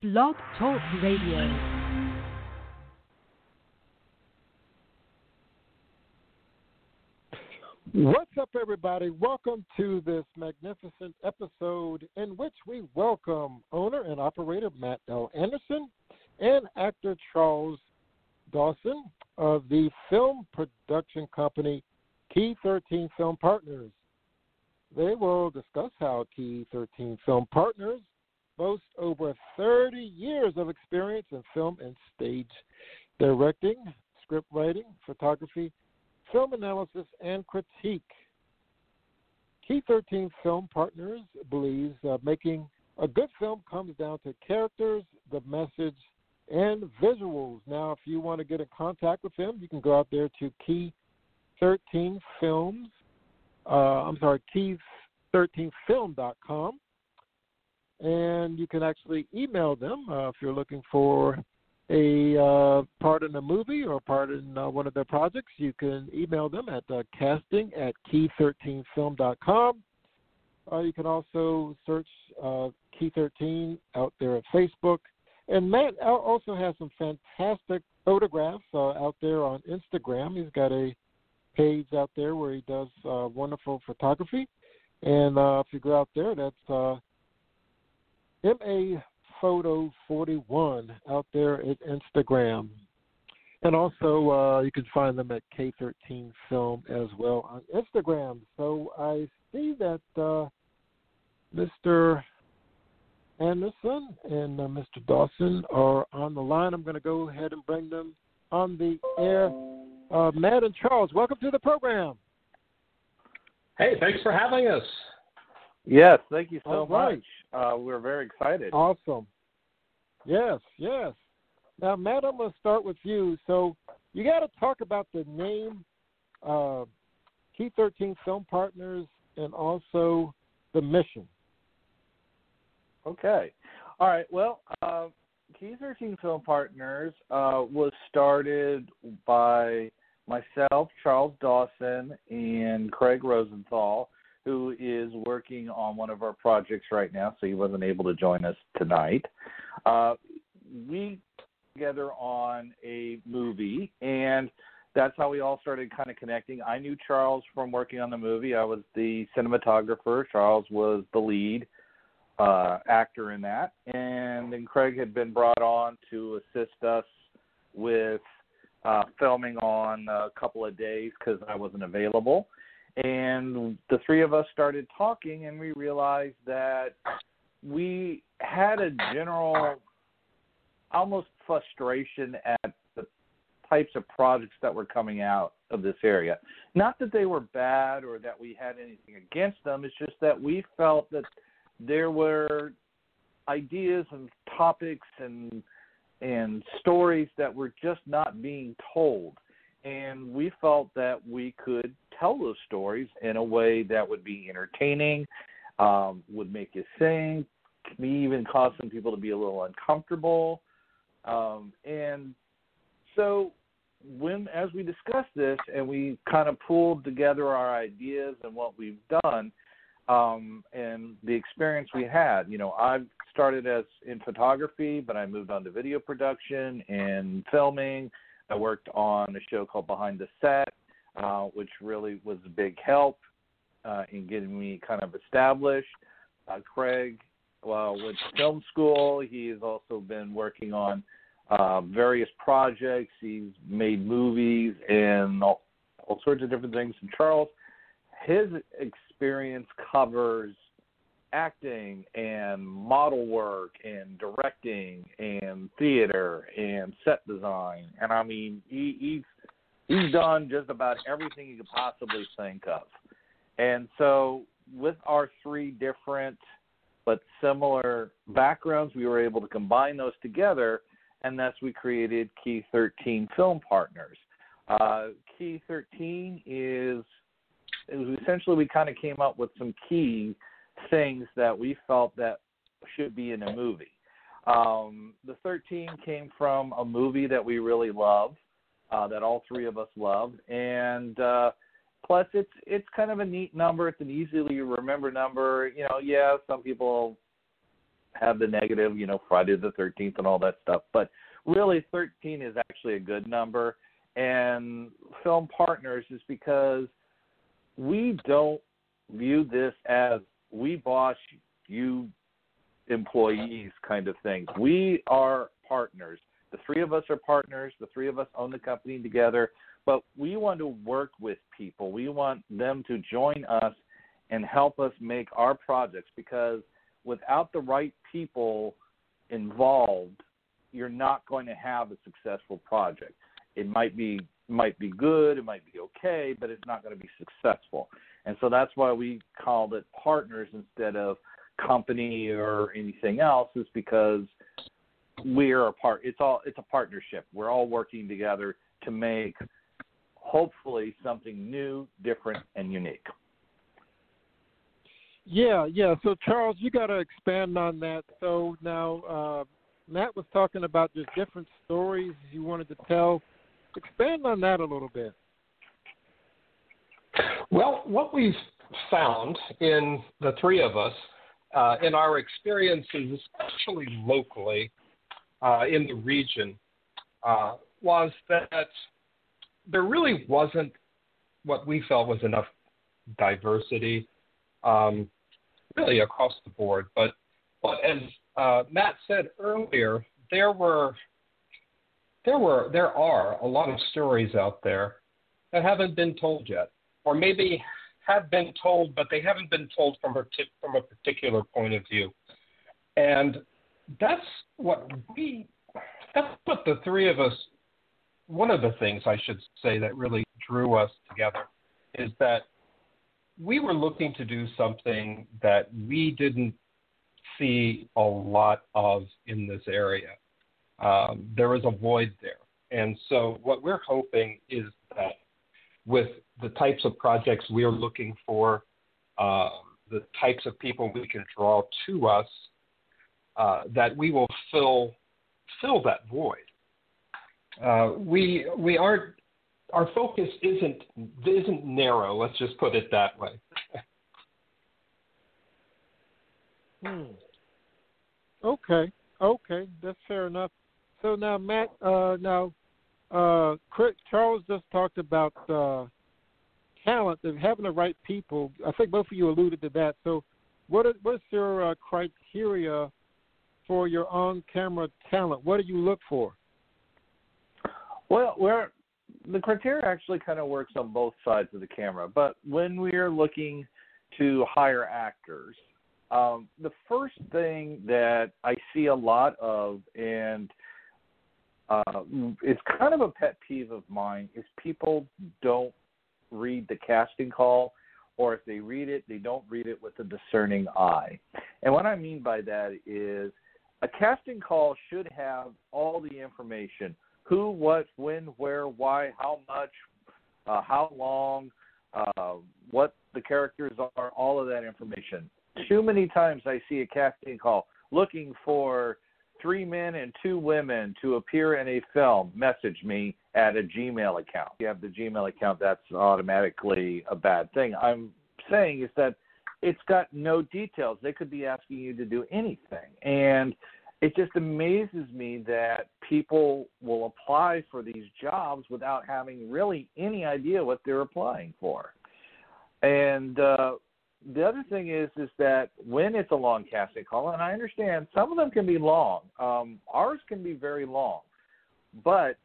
Blog Talk Radio. What's up, everybody? Welcome to this magnificent episode in which we welcome owner and operator Matt L. Anderson and actor Charles Dawson of the film production company Key 13 Film Partners. They will discuss how Key 13 Film Partners boasts over 30 years of experience in film and stage directing, script writing, photography, film analysis, and critique. Key 13 Film Partners believes uh, making a good film comes down to characters, the message, and visuals. Now, if you want to get in contact with them, you can go out there to Key 13 Films. Uh, I'm sorry, Key13Film.com, and you can actually email them uh, if you're looking for a uh, part in a movie or part in uh, one of their projects, you can email them at uh, casting at key13film.com. Uh, you can also search uh, Key13 out there at Facebook. And Matt also has some fantastic photographs uh, out there on Instagram. He's got a page out there where he does wonderful photography. And if you go out there, that's MA Photo 41 out there at Instagram. And also, uh, you can find them at K13 Film as well on Instagram. So I see that uh, Mr. Anderson and uh, Mr. Dawson are on the line. I'm going to go ahead and bring them on the air. Uh, Matt and Charles, welcome to the program. Hey, thanks for having us. Yes, thank you so All right. Uh, we're very excited. Awesome. Yes, yes. Now, Matt, I'm going to start with you. So, you got to talk about the name, uh, Key 13 Film Partners, and also the mission. Okay. All right. Well, uh, Key 13 Film Partners uh, was started by myself, Charles Dawson, and Craig Rosenthal, who is working on one of our projects right now, so he wasn't able to join us tonight. Uh, we together on a movie, and that's how we all started kind of connecting. I knew Charles from working on the movie. I was the cinematographer. Charles was the lead uh, actor in that, and then Craig had been brought on to assist us with uh, filming on a couple of days because I wasn't available. And the three of us started talking, and we realized that we had a general almost frustration at the types of projects that were coming out of this area. Not that they were bad or that we had anything against them, it's just that we felt that there were ideas and topics and and stories that were just not being told and we felt that we could tell those stories in a way that would be entertaining um, would make you think maybe even cause some people to be a little uncomfortable um, and so when as we discussed this and we kind of pulled together our ideas and what we've done um, and the experience we had. You know, I've started as in photography, but I moved on to video production and filming. I worked on a show called Behind the Set, uh, which really was a big help uh, in getting me kind of established. Uh, Craig, well, went to film school. He has also been working on uh, various projects. He's made movies and all, all sorts of different things. And Charles, his experience covers acting and model work and directing and theater and set design and I mean he, he's he's done just about everything you could possibly think of. And so with our three different but similar backgrounds we were able to combine those together and thus we created Key 13 Film Partners. Uh, Key 13 is essentially we kind of came up with some key things that we felt that should be in a movie. Um, the 13 came from a movie that we really love, uh, that all three of us love, and uh, plus it's it's kind of a neat number. It's an easily remember number. You know, yeah, some people have the negative, you know, Friday the 13th and all that stuff. But really, 13 is actually a good number. And film partners is because we don't view this as we boss you employees kind of thing. We are partners. The three of us are partners. The three of us own the company together, but we want to work with people. We want them to join us and help us make our projects because without the right people involved, you're not going to have a successful project. It might be might be good, it might be okay, but it's not going to be successful. And so that's why we called it partners instead of company or anything else is because we're a part it's all it's a partnership. We're all working together to make hopefully something new, different and unique. Yeah, yeah. So Charles, you got to expand on that. So now uh, Matt was talking about just different stories you wanted to tell. Expand on that a little bit. Well, what we've found in the three of us, uh, in our experiences, especially locally uh, in the region, uh, was that there really wasn't what we felt was enough diversity, um, really across the board. But, but as uh, Matt said earlier, there were there were there are a lot of stories out there that haven't been told yet, or maybe have been told, but they haven't been told from a from a particular point of view, and that's what we that's what the three of us. One of the things I should say that really drew us together is that we were looking to do something that we didn't see a lot of in this area. Um, there is a void there. And so, what we're hoping is that with the types of projects we're looking for, uh, the types of people we can draw to us, uh, that we will fill fill that void. Uh, we we aren't our focus isn't isn't narrow. Let's just put it that way. hmm. Okay, okay, that's fair enough. So now, Matt, uh, now, uh, Chris, Charles just talked about uh, talent and having the right people. I think both of you alluded to that. So, what is, what's your uh, criteria for your on-camera talent? What do you look for? Well, we're the criteria actually kind of works on both sides of the camera. But when we are looking to hire actors, um, the first thing that I see a lot of, and uh, it's kind of a pet peeve of mine, is people don't read the casting call, or if they read it, they don't read it with a discerning eye. And what I mean by that is a casting call should have all the information who, what, when, where, why, how much, uh, how long, uh, what the characters are, all of that information. Too many times I see a casting call looking for three men and two women to appear in a film. Message me at a Gmail account. If you have the Gmail account, that's automatically a bad thing. I'm saying is that it's got no details. They could be asking you to do anything. And it just amazes me that people will apply for these jobs without having really any idea what they're applying for. And uh, the other thing is is that when it's a long casting call, and I understand some of them can be long. Um, ours can be very long, but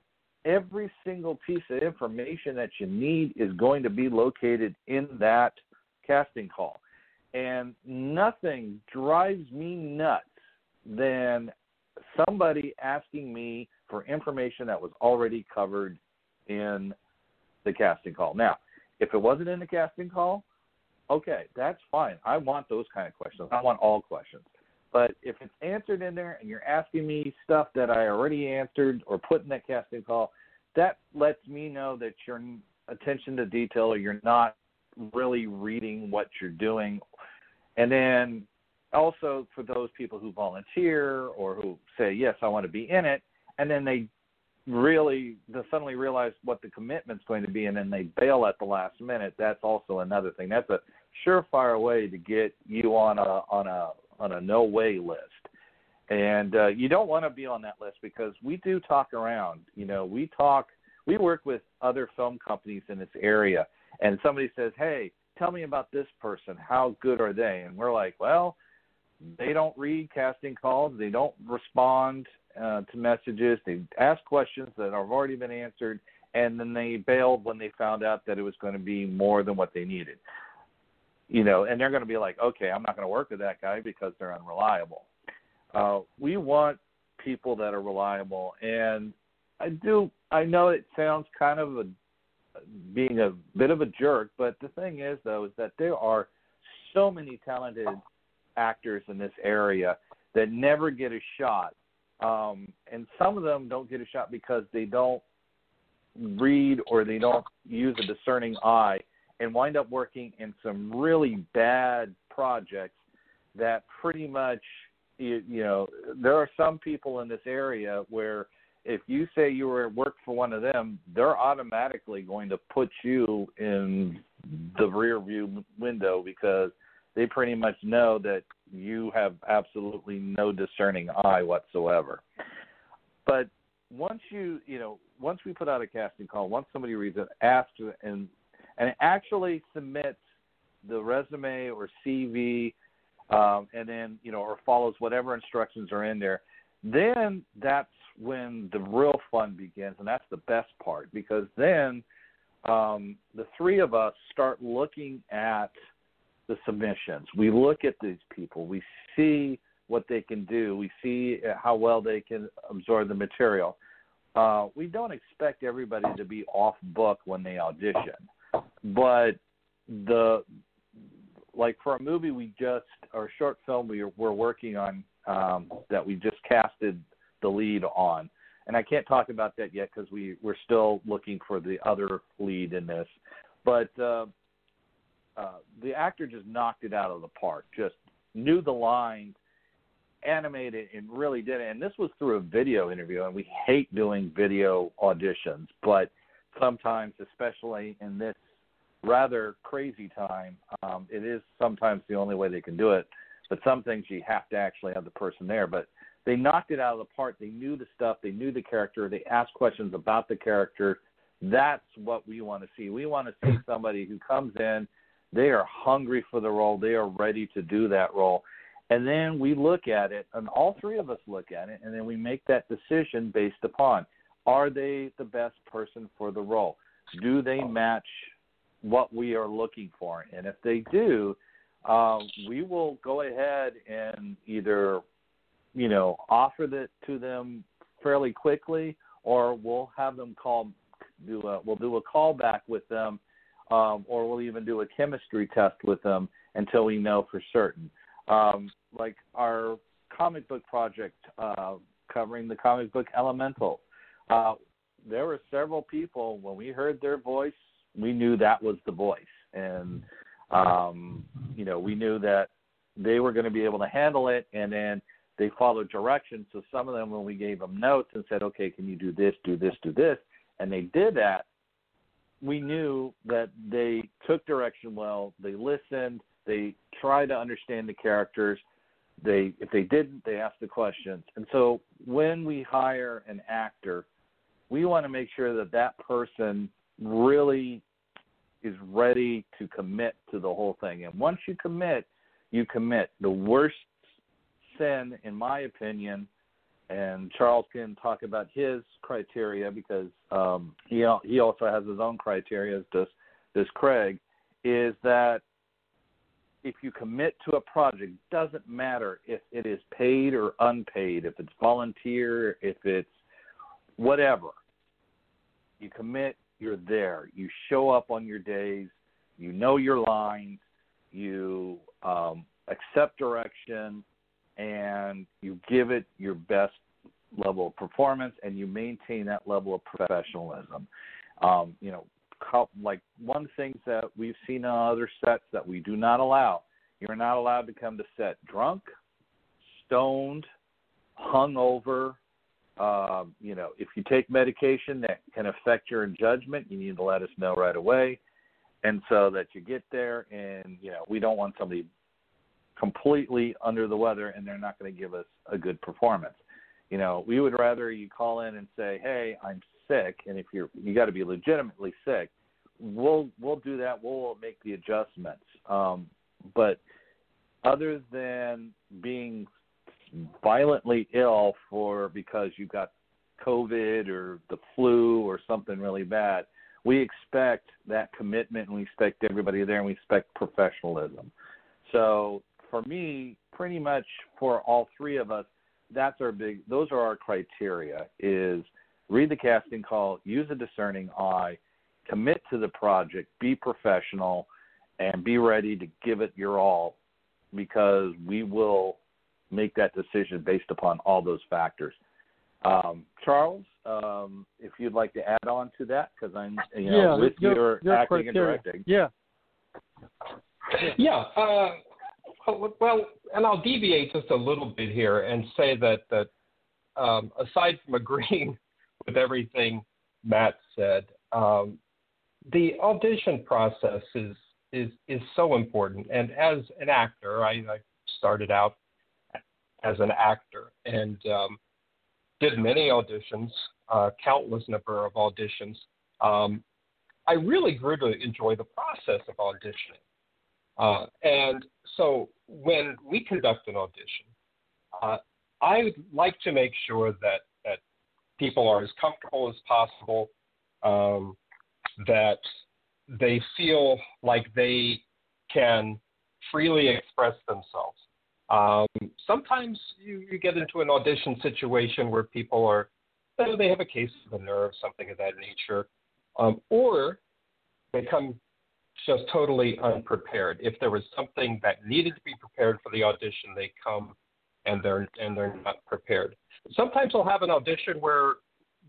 every single piece of information that you need is going to be located in that casting call. And nothing drives me nuts than somebody asking me for information that was already covered in the casting call. Now, if it wasn't in the casting call, okay, that's fine. I want those kind of questions. I want all questions. But if it's answered in there and you're asking me stuff that I already answered or put in that casting call, that lets me know that your attention to detail or you're not really reading what you're doing. And then also for those people who volunteer or who say yes i want to be in it and then they really they suddenly realize what the commitment's going to be and then they bail at the last minute that's also another thing that's a surefire way to get you on a on a on a no way list and uh, you don't want to be on that list because we do talk around. You know, we talk. We work with other film companies in this area, and somebody says, "Hey, tell me about this person. How good are they?" And we're like, "Well, they don't read casting calls. They don't respond uh, to messages. They ask questions that have already been answered, and then they bailed when they found out that it was going to be more than what they needed. You know, and they're going to be like, okay, I'm not going to work with that guy because they're unreliable. Uh, we want people that are reliable, and I do. I know it sounds kind of a being a bit of a jerk, but the thing is, though, is that there are so many talented actors in this area that never get a shot, um, and some of them don't get a shot because they don't read or they don't use a discerning eye and wind up working in some really bad projects that pretty much you, you know there are some people in this area where if you say you were work for one of them they're automatically going to put you in the rear view window because they pretty much know that you have absolutely no discerning eye whatsoever. But once you you know once we put out a casting call, once somebody reads it, asks and and actually submits the resume or CV, um, and then you know or follows whatever instructions are in there, then that's when the real fun begins, and that's the best part because then um, the three of us start looking at the submissions. We look at these people. We see what they can do. We see how well they can absorb the material. Uh, we don't expect everybody to be off book when they audition, but the like for a movie we just or a short film we we're working on um, that we just casted the lead on, and I can't talk about that yet because we we're still looking for the other lead in this, but uh, uh, the actor just knocked it out of the park. Just knew the lines animated and really did it. And this was through a video interview, and we hate doing video auditions, but sometimes, especially in this rather crazy time, um, it is sometimes the only way they can do it. But some things you have to actually have the person there. But they knocked it out of the park. They knew the stuff. They knew the character. They asked questions about the character. That's what we want to see. We want to see somebody who comes in. They are hungry for the role. They are ready to do that role and then we look at it, and all three of us look at it, and then we make that decision based upon are they the best person for the role? Do they match what we are looking for? And if they do, uh, we will go ahead and either, you know, offer that to them fairly quickly, or we'll have them call. Do a, we'll do a callback with them, um, or we'll even do a chemistry test with them until we know for certain um, like our comic book project uh, covering the comic book Elemental. Uh, there were several people when we heard their voice, we knew that was the voice, and um, you know we knew that they were going to be able to handle it, and then they followed directions. So some of them, when we gave them notes and said, "Okay, can you do this, do this, do this," and they did that, we knew that they took direction well. They listened they try to understand the characters. They if they didn't, they asked the questions. And so when we hire an actor, we want to make sure that that person really is ready to commit to the whole thing. And once you commit, you commit. The worst sin, in my opinion, and Charles can talk about his criteria because um, he he also has his own criteria, as does does Craig, is that if you commit to a project, doesn't matter if it is paid or unpaid, if it's volunteer, if it's whatever. You commit, you're there. You show up on your days, you know your lines, you um, accept direction, and you give it your best level of performance, and you maintain that level of professionalism. Um, you know, like one thing that we've seen on other sets that we do not allow. You're not allowed to come to set drunk, stoned, hungover. Um, you know, if you take medication that can affect your judgment, you need to let us know right away, and so that you get there. And you know, we don't want somebody completely under the weather and they're not going to give us a good performance. You know, we would rather you call in and say, "Hey, I'm sick," and if you're you got to be legitimately sick, we'll we'll do that. We'll make the adjustments. Um, but other than being violently ill for because you got COVID or the flu or something really bad, we expect that commitment and we expect everybody there and we expect professionalism. So for me, pretty much for all three of us, that's our big those are our criteria is read the casting call, use a discerning eye, commit to the project, be professional, and be ready to give it your all because we will make that decision based upon all those factors. Um, Charles, um, if you'd like to add on to that, because I'm you know, yeah, with your, your, your acting criteria. and directing. Yeah. Yeah. Uh, well, and I'll deviate just a little bit here and say that that um, aside from agreeing with everything Matt said, um, the audition process is is is so important. And as an actor, I, I started out as an actor and um, did many auditions, uh, countless number of auditions. Um, I really grew to enjoy the process of auditioning. Uh, and so when we conduct an audition, uh, I would like to make sure that, that people are as comfortable as possible, um, that they feel like they can freely express themselves. Um, sometimes you, you get into an audition situation where people are, you know, they have a case of the nerve, something of that nature, um, or they come just totally unprepared. If there was something that needed to be prepared for the audition, they come and they're and they're not prepared. Sometimes I'll have an audition where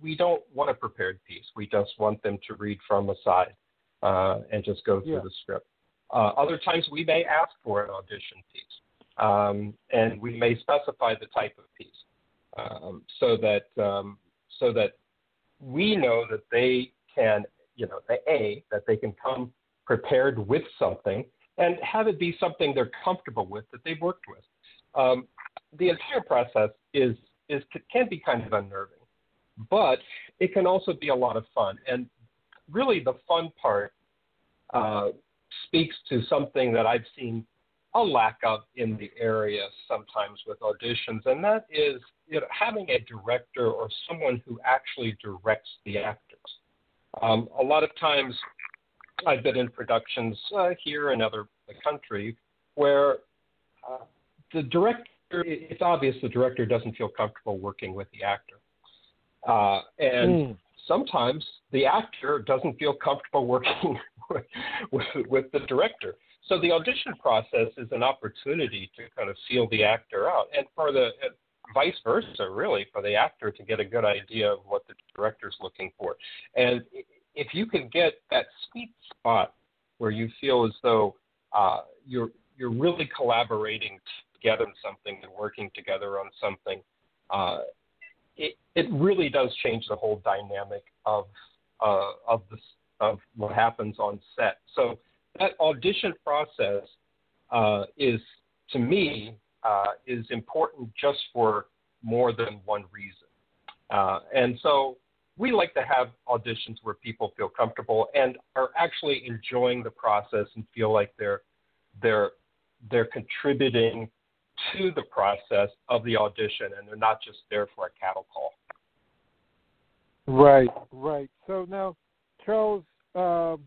we don't want a prepared piece. We just want them to read from a side uh, and just go through Yeah. the script. Uh, other times we may ask for an audition piece, um, and we may specify the type of piece um, so that um, so that we know that they can, you know, a that they can come prepared with something and have it be something they're comfortable with that they've worked with. Um, the entire process is is can be kind of unnerving, but it can also be a lot of fun. And really, the fun part uh, speaks to something that I've seen a lack of in the area sometimes with auditions, and that is you know, having a director or someone who actually directs the actors. Um, a lot of times, I've been in productions uh, here and other the country where uh, the director, it's obvious the director doesn't feel comfortable working with the actor. Uh, and Mm. sometimes the actor doesn't feel comfortable working with, with, with the director. So the audition process is an opportunity to kind of feel the actor out, and for the and vice versa, really, for the actor to get a good idea of what the director's looking for. And if you can get that sweet spot where you feel as though uh, you're you're really collaborating together on something and working together on something, uh, it it really does change the whole dynamic of uh, of the of what happens on set. So that audition process uh, is, to me, uh, is important just for more than one reason. Uh, and so we like to have auditions where people feel comfortable and are actually enjoying the process and feel like they're they're they're contributing to the process of the audition and they're not just there for a cattle call. Right, right. So now, Charles, um,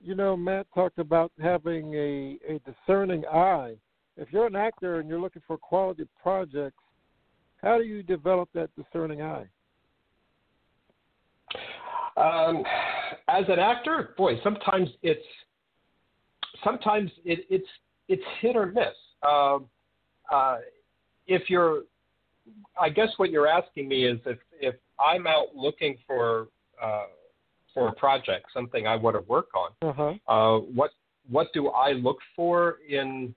you know, Matt talked about having a, a discerning eye. If you're an actor and you're looking for quality projects, how do you develop that discerning eye? Um, as an actor, boy, sometimes it's sometimes it, it's it's hit or miss. Um, uh, if you're, I guess what you're asking me is if if I'm out looking for uh, for a project, something I want to work on, Uh-huh. uh, what what do I look for in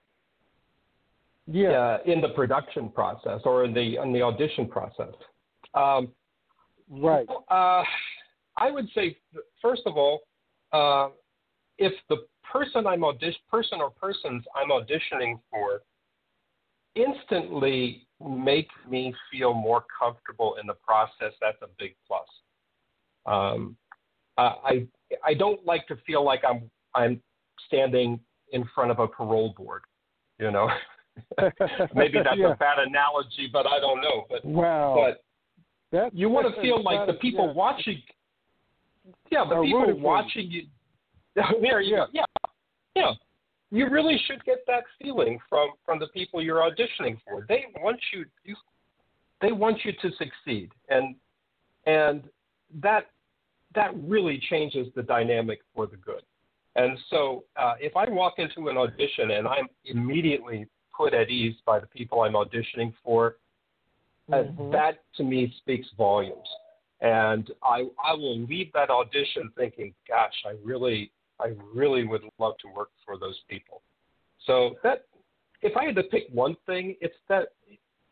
Yeah. uh, in the production process or in the in the audition process? Um, Right. I would say, first of all, uh, if the person I'm audition person or persons I'm auditioning for instantly make me feel more comfortable in the process, that's a big plus. Um, I I don't like to feel like I'm I'm standing in front of a parole board, you know. Maybe that's yeah. a bad analogy, but I don't know. But wow, but that's, you want to feel like the people yeah. watching. Yeah, Are people watching you. there Yeah. Yeah, yeah. You really should get that feeling from from the people you're auditioning for. They want you. you they want you to succeed, and and that that really changes the dynamic for the good. And so, uh, if I walk into an audition and I'm immediately put at ease by the people I'm auditioning for, uh, Mhm. that to me speaks volumes. And I I will leave that audition thinking, gosh, I really I really would love to work for those people. So that if I had to pick one thing, it's that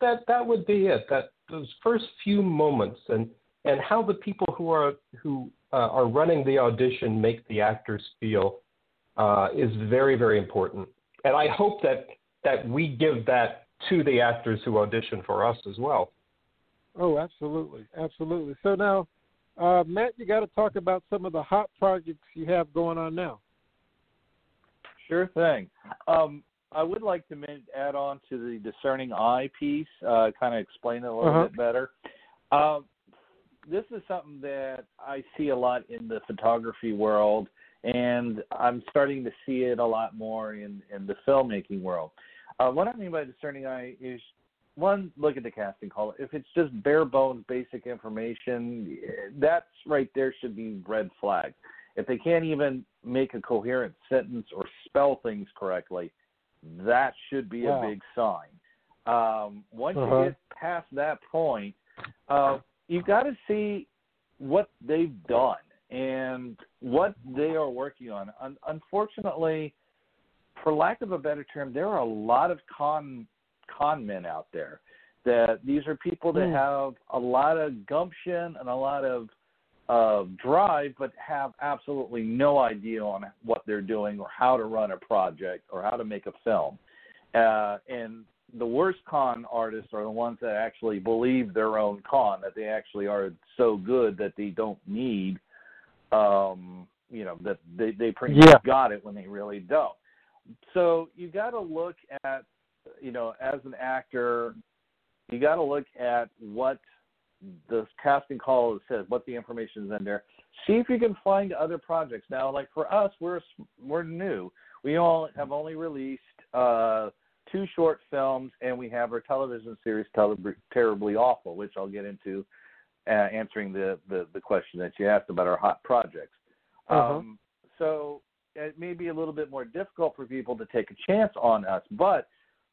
that that would be it. That those first few moments and and how the people who are who uh, are running the audition make the actors feel uh, is very very important. And I hope that that we give that to the actors who audition for us as well. Oh, absolutely, absolutely. So now, uh, Matt, you got to talk about some of the hot projects you have going on now. Sure thing. Um, I would like to add on to the discerning eye piece, uh, kind of explain it a little Uh-huh. bit better. Um, this is something that I see a lot in the photography world, and I'm starting to see it a lot more in, in the filmmaking world. Uh, what I mean by discerning eye is one, look at the casting call. If it's just bare bones, basic information, that's right there should be red flag. If they can't even make a coherent sentence or spell things correctly, that should be Wow. a big sign. Um, once Uh-huh. you get past that point, uh, you've got to see what they've done and what they are working on. Un- unfortunately, for lack of a better term, there are a lot of con con men out there. That these are people that Hmm. have a lot of gumption and a lot of uh, drive, but have absolutely no idea on what they're doing or how to run a project or how to make a film. Uh, and the worst con artists are the ones that actually believe their own con, that they actually are so good that they don't need, um, you know, that they, they pretty Yeah. much got it when they really don't. So you got to look at, you know, as an actor, you got to look at what the casting call says, what the information is in there. See if you can find other projects. Now, like for us, we're we're new. We all have only released uh, two short films, and we have our television series, Terribly, Awful, which I'll get into uh, answering the, the the question that you asked about our hot projects. Uh-huh. Um, so it may be a little bit more difficult for people to take a chance on us, but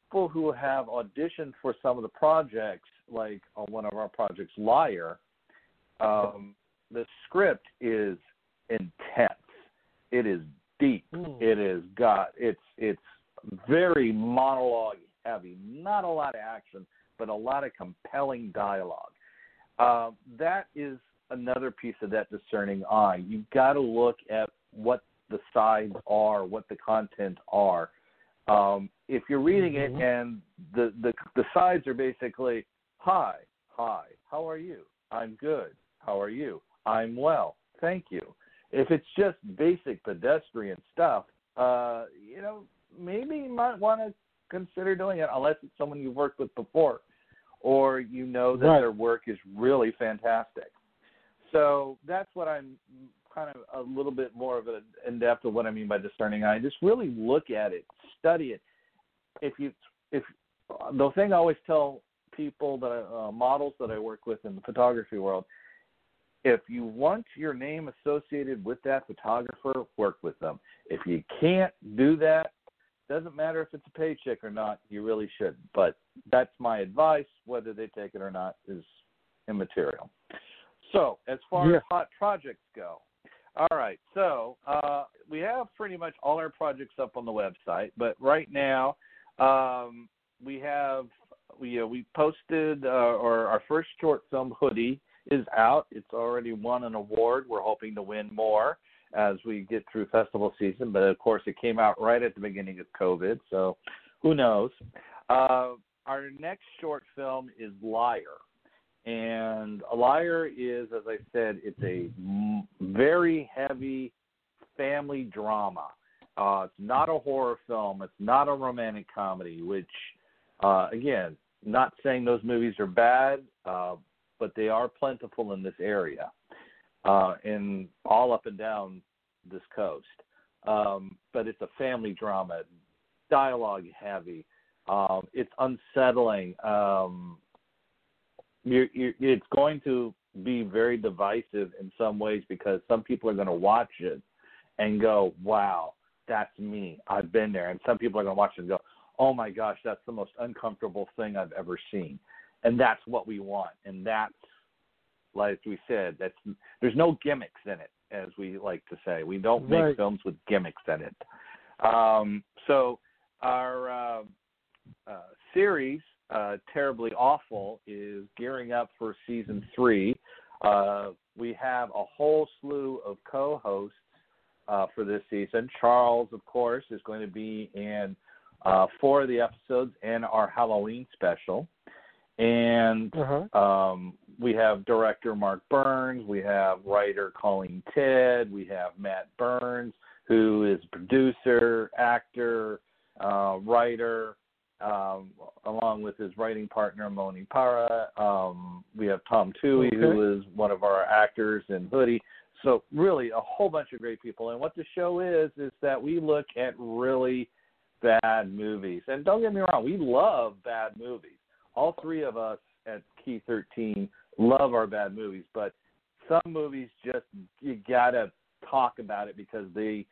people who have auditioned for some of the projects, like on one of our projects, Liar, um, the script is intense. It is deep. Mm. It is got it's it's very monologue heavy. Not a lot of action, but a lot of compelling dialogue. Uh, that is another piece of that discerning eye. You've got to look at what the sides are, what the content are. Um, if you're reading it and the, the the sides are basically, "Hi, hi, how are you? I'm good. How are you? I'm well, thank you." If it's just basic pedestrian stuff, uh, you know, maybe you might want to consider doing it, unless it's someone you've worked with before, or you know that Right. their work is really fantastic. So that's what I'm kind of a little bit more of an in depth of what I mean by discerning eye. Just really look at it, study it. If you, if the thing I always tell people that I, uh, models that I work with in the photography world, if you want your name associated with that photographer, work with them. If you can't do that, doesn't matter if it's a paycheck or not. You really should. But that's my advice. Whether they take it or not is immaterial. So, as far Yeah. as hot projects go, all right. So uh, we have pretty much all our projects up on the website, but right now um, we have we we posted uh, or our first short film hoodie is out. It's already won an award. We're hoping to win more. as we get through festival season. But of course, it came out right at the beginning of COVID, so who knows? Uh, our next short film is Liar. And a liar is, as I said, it's a very heavy family drama. Uh, it's not a horror film. It's not a romantic comedy. Which, uh, again, not saying those movies are bad, uh, but they are plentiful in this area, uh, in all up and down this coast. Um, but it's a family drama, dialogue heavy. Um, it's unsettling. Um, you're, you're, it's going to be very divisive in some ways because some people are going to watch it and go, "Wow, that's me. I've been there." And some people are going to watch it and go, "Oh my gosh, that's the most uncomfortable thing I've ever seen." And that's what we want. And that's like we said, that's there's no gimmicks in it, as we like to say. We don't make right. films with gimmicks in it. Um, so our uh, uh, series uh, Terribly Awful is gearing up for season three. Uh, we have a whole slew of co hosts uh, for this season. Charles, of course, is going to be in uh, four of the episodes and our Halloween special. And uh-huh. um, we have director Mark Burns, we have writer Colleen Ted, we have Matt Burns, who is producer, actor, uh, writer, um, along with his writing partner Moni Para. Um, we have Tom Toohey, okay. who is one of our actors in Hoodie. So really, a whole bunch of great people. And what the show is is that we look at really bad movies. And don't get me wrong, we love bad movies. All three of us at Key 13 love our bad movies, but some movies just you gotta talk about it because they.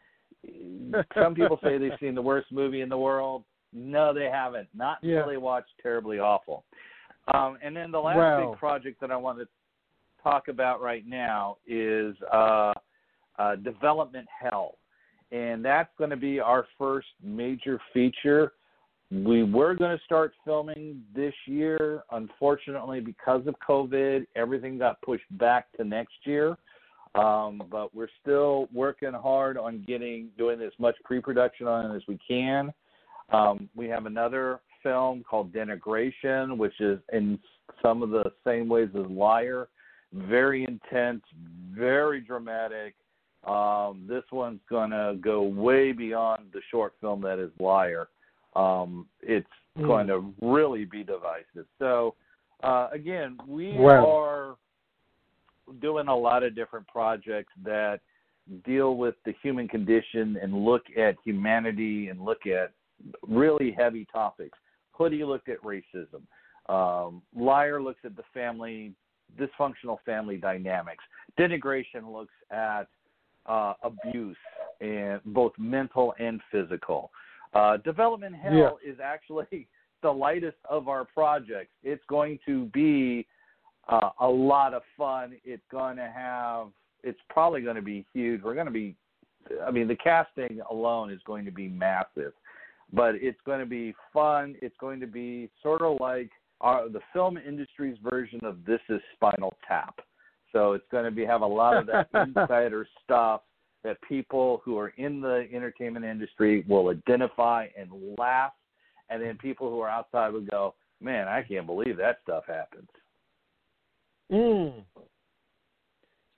some people say they've seen the worst movie in the world no, they haven't. Not yeah. until they watch Terribly Awful. Um, and then the last wow. big project that I wanted to talk about right now is uh, uh, Development Hell. And that's going to be our first major feature. We were going to start filming this year. Unfortunately, because of COVID, everything got pushed back to next year. Um, but we're still working hard on getting doing as much pre-production on it as we can. Um, we have another film called Denigration, which is in some of the same ways as Liar. Very intense, very dramatic. Um, this one's going to go way beyond the short film that is Liar. Um, it's mm. going to really be divisive. So, uh, again, we wow. are doing a lot of different projects that deal with the human condition and look at humanity and look at really heavy topics. Hoodie looked at racism. Um, Liar looks at the family, dysfunctional family dynamics. Denigration looks at uh, abuse and both mental and physical. Uh, Development Hell yeah. is actually the lightest of our projects. It's going to be uh, a lot of fun. It's going to have. It's probably going to be huge. We're going to be. I mean, the casting alone is going to be massive but it's going to be fun. It's going to be sort of like our, the film industry's version of This Is Spinal Tap. So it's going to be have a lot of that insider stuff that people who are in the entertainment industry will identify and laugh, and then people who are outside would go, "Man, I can't believe that stuff happens." Mm.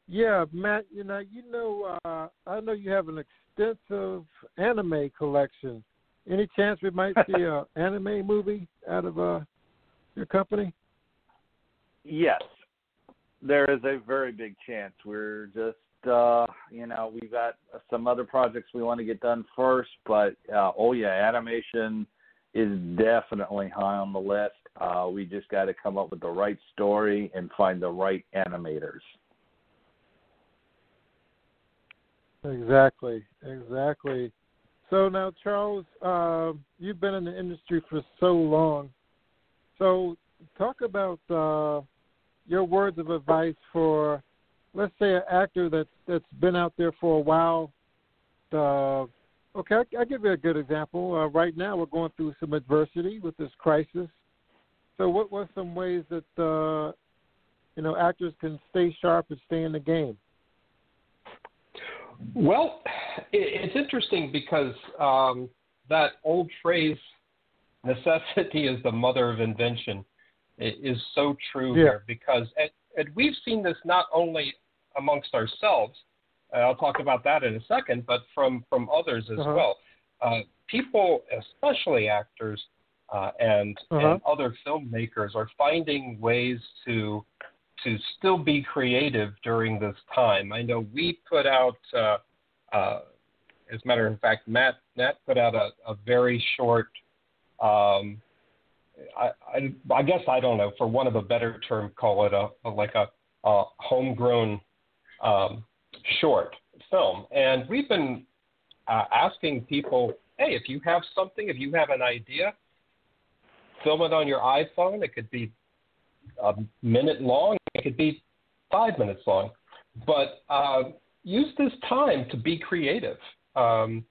Yeah, Matt. You know, you know, uh, I know you have an extensive anime collection. Any chance we might see a anime movie out of uh, your company? Yes, there is a very big chance. We're just, uh, you know, we've got some other projects we want to get done first, but uh, oh yeah, animation is definitely high on the list. Uh, we just got to come up with the right story and find the right animators. Exactly, exactly. So now, Charles, uh, you've been in the industry for so long. So, talk about uh, your words of advice for, let's say, an actor that's that's been out there for a while. Uh, okay, I, will give you a good example. Uh, right now, we're going through some adversity with this crisis. So, what were some ways that uh, you know actors can stay sharp and stay in the game? Well, it's interesting because um, that old phrase, necessity is the mother of invention, is so true yeah. here because and, and we've seen this not only amongst ourselves, uh, I'll talk about that in a second, but from, from others as uh-huh. well. Uh, people, especially actors uh, and, uh-huh. and other filmmakers, are finding ways to to still be creative during this time. I know we put out, uh, uh, as a matter of fact, Matt Matt put out a, a very short. Um, I, I, I guess I don't know, for one of a better term, call it a, a like a, a homegrown um, short film, and we've been uh, asking people, hey, if you have something, if you have an idea, film it on your iPhone. It could be a minute long. It could be five minutes long. But uh, use this time to be creative. Um,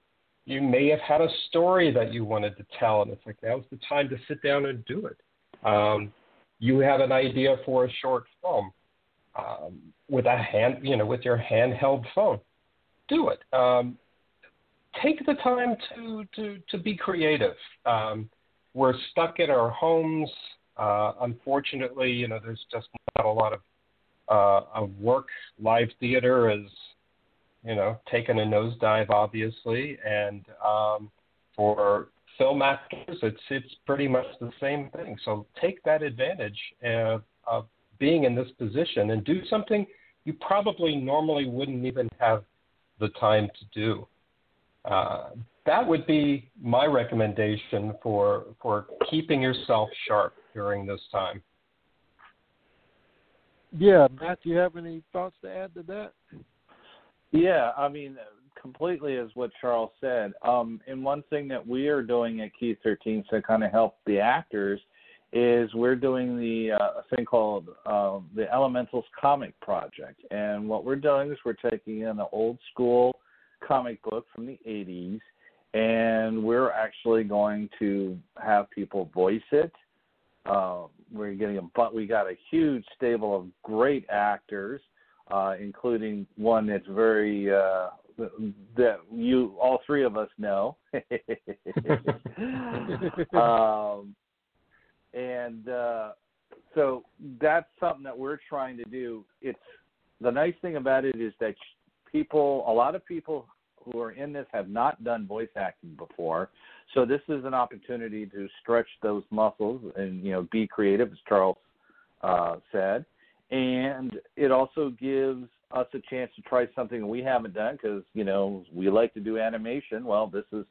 you may have had a story that you wanted to tell, and it's like now's the time to sit down and do it. Um, you have an idea for a short film um, with a hand, you know, with your handheld phone. Do it. Um, take the time to to to be creative. Um, we're stuck in our homes. Uh, unfortunately, you know, there's just not a lot of uh, of work. Live theater is, you know, taken a nosedive, obviously, and um, for film actors, it's it's pretty much the same thing. So take that advantage of, of being in this position and do something you probably normally wouldn't even have the time to do. Uh, that would be my recommendation for for keeping yourself sharp during this time. Yeah, Matt, do you have any thoughts to add to that? Yeah, I mean, completely is what Charles said. Um, and one thing that we are doing at Key 13 to kind of help the actors is we're doing the uh, thing called uh, the Elementals Comic Project. And what we're doing is we're taking in an old school comic book from the 80s and we're actually going to have people voice it. Uh, we're getting a but we got a huge stable of great actors, uh, including one that's very uh, that you all three of us know. um, and uh, so that's something that we're trying to do. It's the nice thing about it is that people, a lot of people who are in this have not done voice acting before. So this is an opportunity to stretch those muscles and you know be creative, as Charles uh, said, and it also gives us a chance to try something we haven't done because you know we like to do animation. Well, this is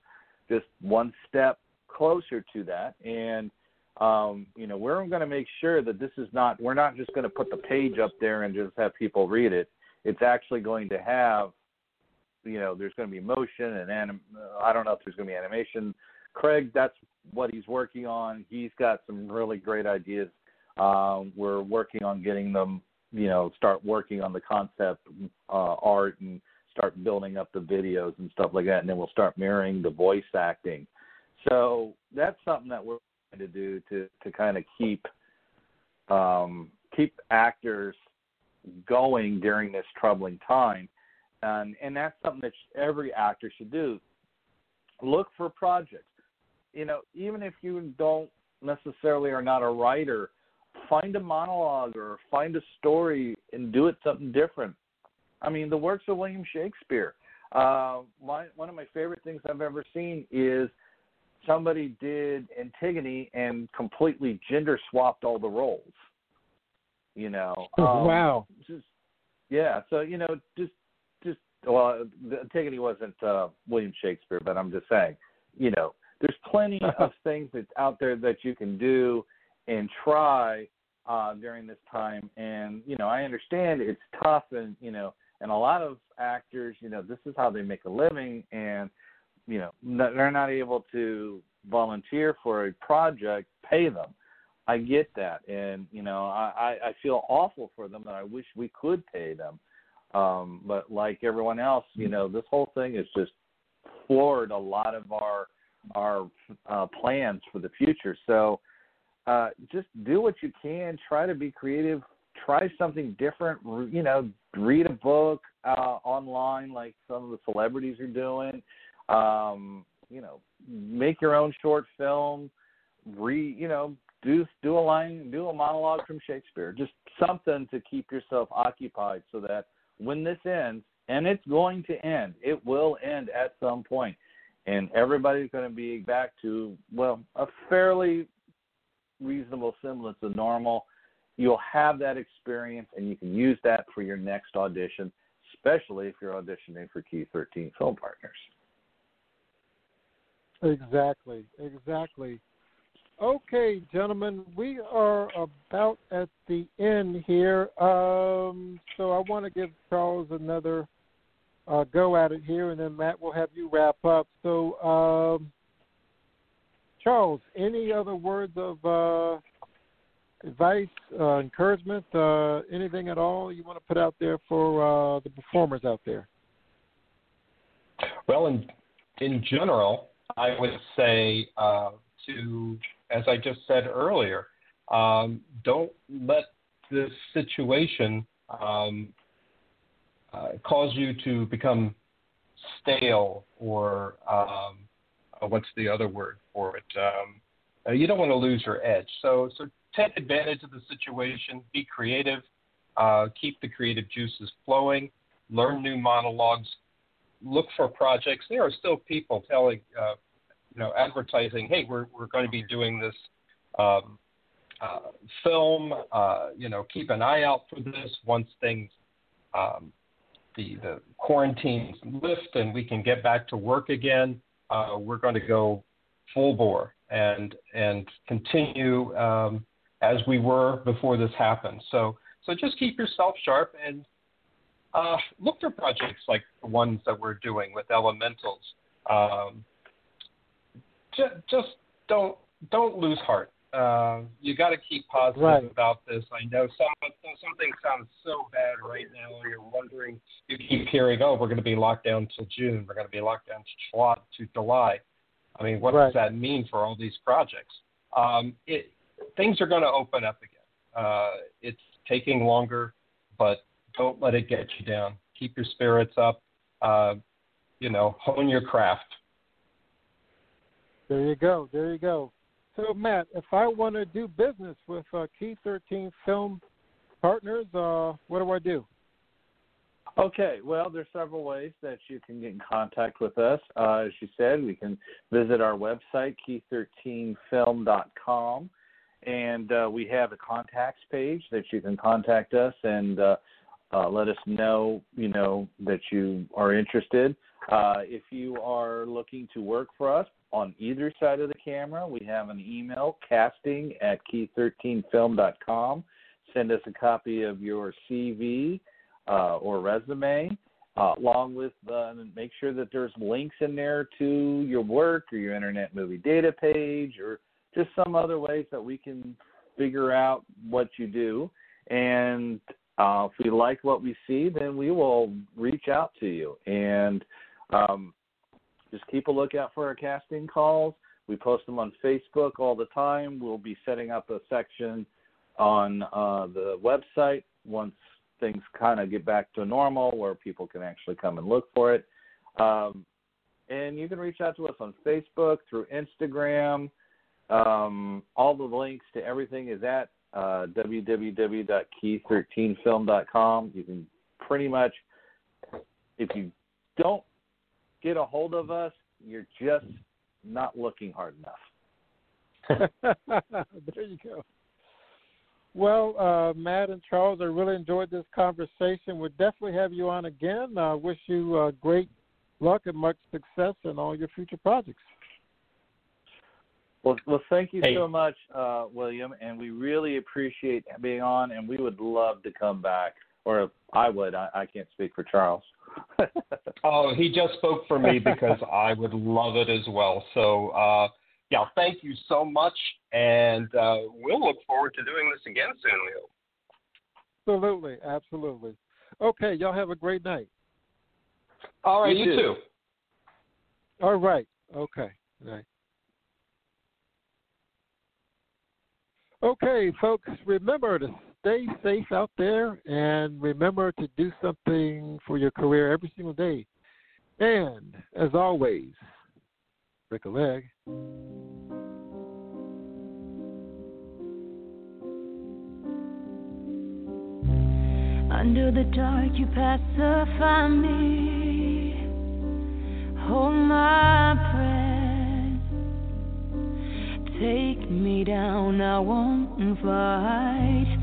just one step closer to that, and um, you know we're going to make sure that this is not we're not just going to put the page up there and just have people read it. It's actually going to have you know there's going to be motion and anim- I don't know if there's going to be animation. Craig, that's what he's working on. He's got some really great ideas. Um, we're working on getting them, you know, start working on the concept uh, art and start building up the videos and stuff like that, and then we'll start mirroring the voice acting. So that's something that we're trying to do to to kind of keep um, keep actors going during this troubling time and and that's something that every actor should do. Look for projects. You know, even if you don't necessarily are not a writer, find a monologue or find a story and do it something different. I mean, the works of William Shakespeare. Uh, my, one of my favorite things I've ever seen is somebody did Antigone and completely gender swapped all the roles. You know, um, wow. Just yeah. So you know, just just well, Antigone wasn't uh, William Shakespeare, but I'm just saying, you know, there's plenty of things that's out there that you can do and try uh, during this time. And you know, I understand it's tough, and you know, and a lot of actors, you know, this is how they make a living, and you know, they're not able to volunteer for a project, pay them. I get that, and you know, I I feel awful for them, and I wish we could pay them um, but like everyone else, you know, this whole thing has just floored a lot of our our uh, plans for the future. So uh, just do what you can. Try to be creative. Try something different. You know, read a book uh, online, like some of the celebrities are doing. Um, you know, make your own short film. Re, you know, do do a line, do a monologue from Shakespeare. Just something to keep yourself occupied, so that when this ends, and it's going to end, it will end at some point, and everybody's going to be back to well a fairly reasonable semblance of normal. You'll have that experience, and you can use that for your next audition, especially if you're auditioning for Key 13 Film Partners. Exactly, exactly. Okay, gentlemen, we are about at the end here. Um, so I want to give Charles another uh, go at it here, and then Matt will have you wrap up. So, um, Charles, any other words of uh, advice, uh, encouragement, uh, anything at all you want to put out there for uh, the performers out there? Well, in in general, I would say uh, to, as I just said earlier, um, don't let this situation um, uh, cause you to become stale or um, what's the other word for it? Um, uh, you don't want to lose your edge. So, so take advantage of the situation. Be creative. Uh, keep the creative juices flowing. Learn new monologues. Look for projects. There are still people telling, uh, you know, advertising, "Hey, we're we're going to be doing this um, uh, film. Uh, you know, keep an eye out for this once things." Um, the, the quarantines lift and we can get back to work again, uh, we're going to go full bore and and continue um, as we were before this happened. So so just keep yourself sharp and uh, look for projects like the ones that we're doing with elementals. Um, just, just don't don't lose heart. Uh, you got to keep positive right. about this. I know some something sounds so bad right now. You're wondering. You keep hearing, "Oh, we're going to be locked down till June. We're going to be locked down to July." I mean, what right. does that mean for all these projects? Um, it things are going to open up again. Uh, it's taking longer, but don't let it get you down. Keep your spirits up. Uh, you know, hone your craft. There you go. There you go. So, Matt, if I want to do business with uh, Key 13 Film Partners, uh, what do I do? Okay, well, there's several ways that you can get in contact with us. Uh, as you said, we can visit our website, key13film.com, and uh, we have a contacts page that you can contact us and uh, uh let us know, you know, that you are interested. Uh, if you are looking to work for us, on either side of the camera. We have an email, casting at key13film.com. Send us a copy of your CV uh, or resume, uh, along with uh, make sure that there's links in there to your work or your Internet Movie Data page or just some other ways that we can figure out what you do. And uh, if we like what we see, then we will reach out to you. And um, just keep a lookout for our casting calls. We post them on Facebook all the time. We'll be setting up a section on uh, the website once things kind of get back to normal where people can actually come and look for it. Um, and you can reach out to us on Facebook, through Instagram. Um, all the links to everything is at uh, www.key13film.com. You can pretty much, if you don't get a hold of us, you're just not looking hard enough. there you go. Well, uh, Matt and Charles, I really enjoyed this conversation. We'll definitely have you on again. I uh, wish you uh, great luck and much success in all your future projects. Well, well, thank you hey. so much, uh, William, and we really appreciate being on. And we would love to come back, or I would. I, I can't speak for Charles. Oh, he just spoke for me because I would love it as well. So, uh, yeah, thank you so much, and uh, we'll look forward to doing this again soon, Leo. Absolutely, absolutely. Okay, y'all have a great night. All right, you, you too. All right. Okay. All right. Okay, folks, remember to stay safe out there and remember to do something for your career every single day. And as always, break a leg. Under the dark, you pacify me. Hold my breath. Take me down, I won't fight.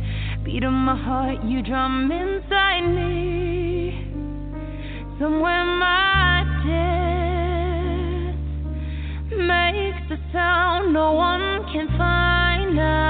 Beat of my heart, you drum inside me. Somewhere my death makes a sound no one can find. I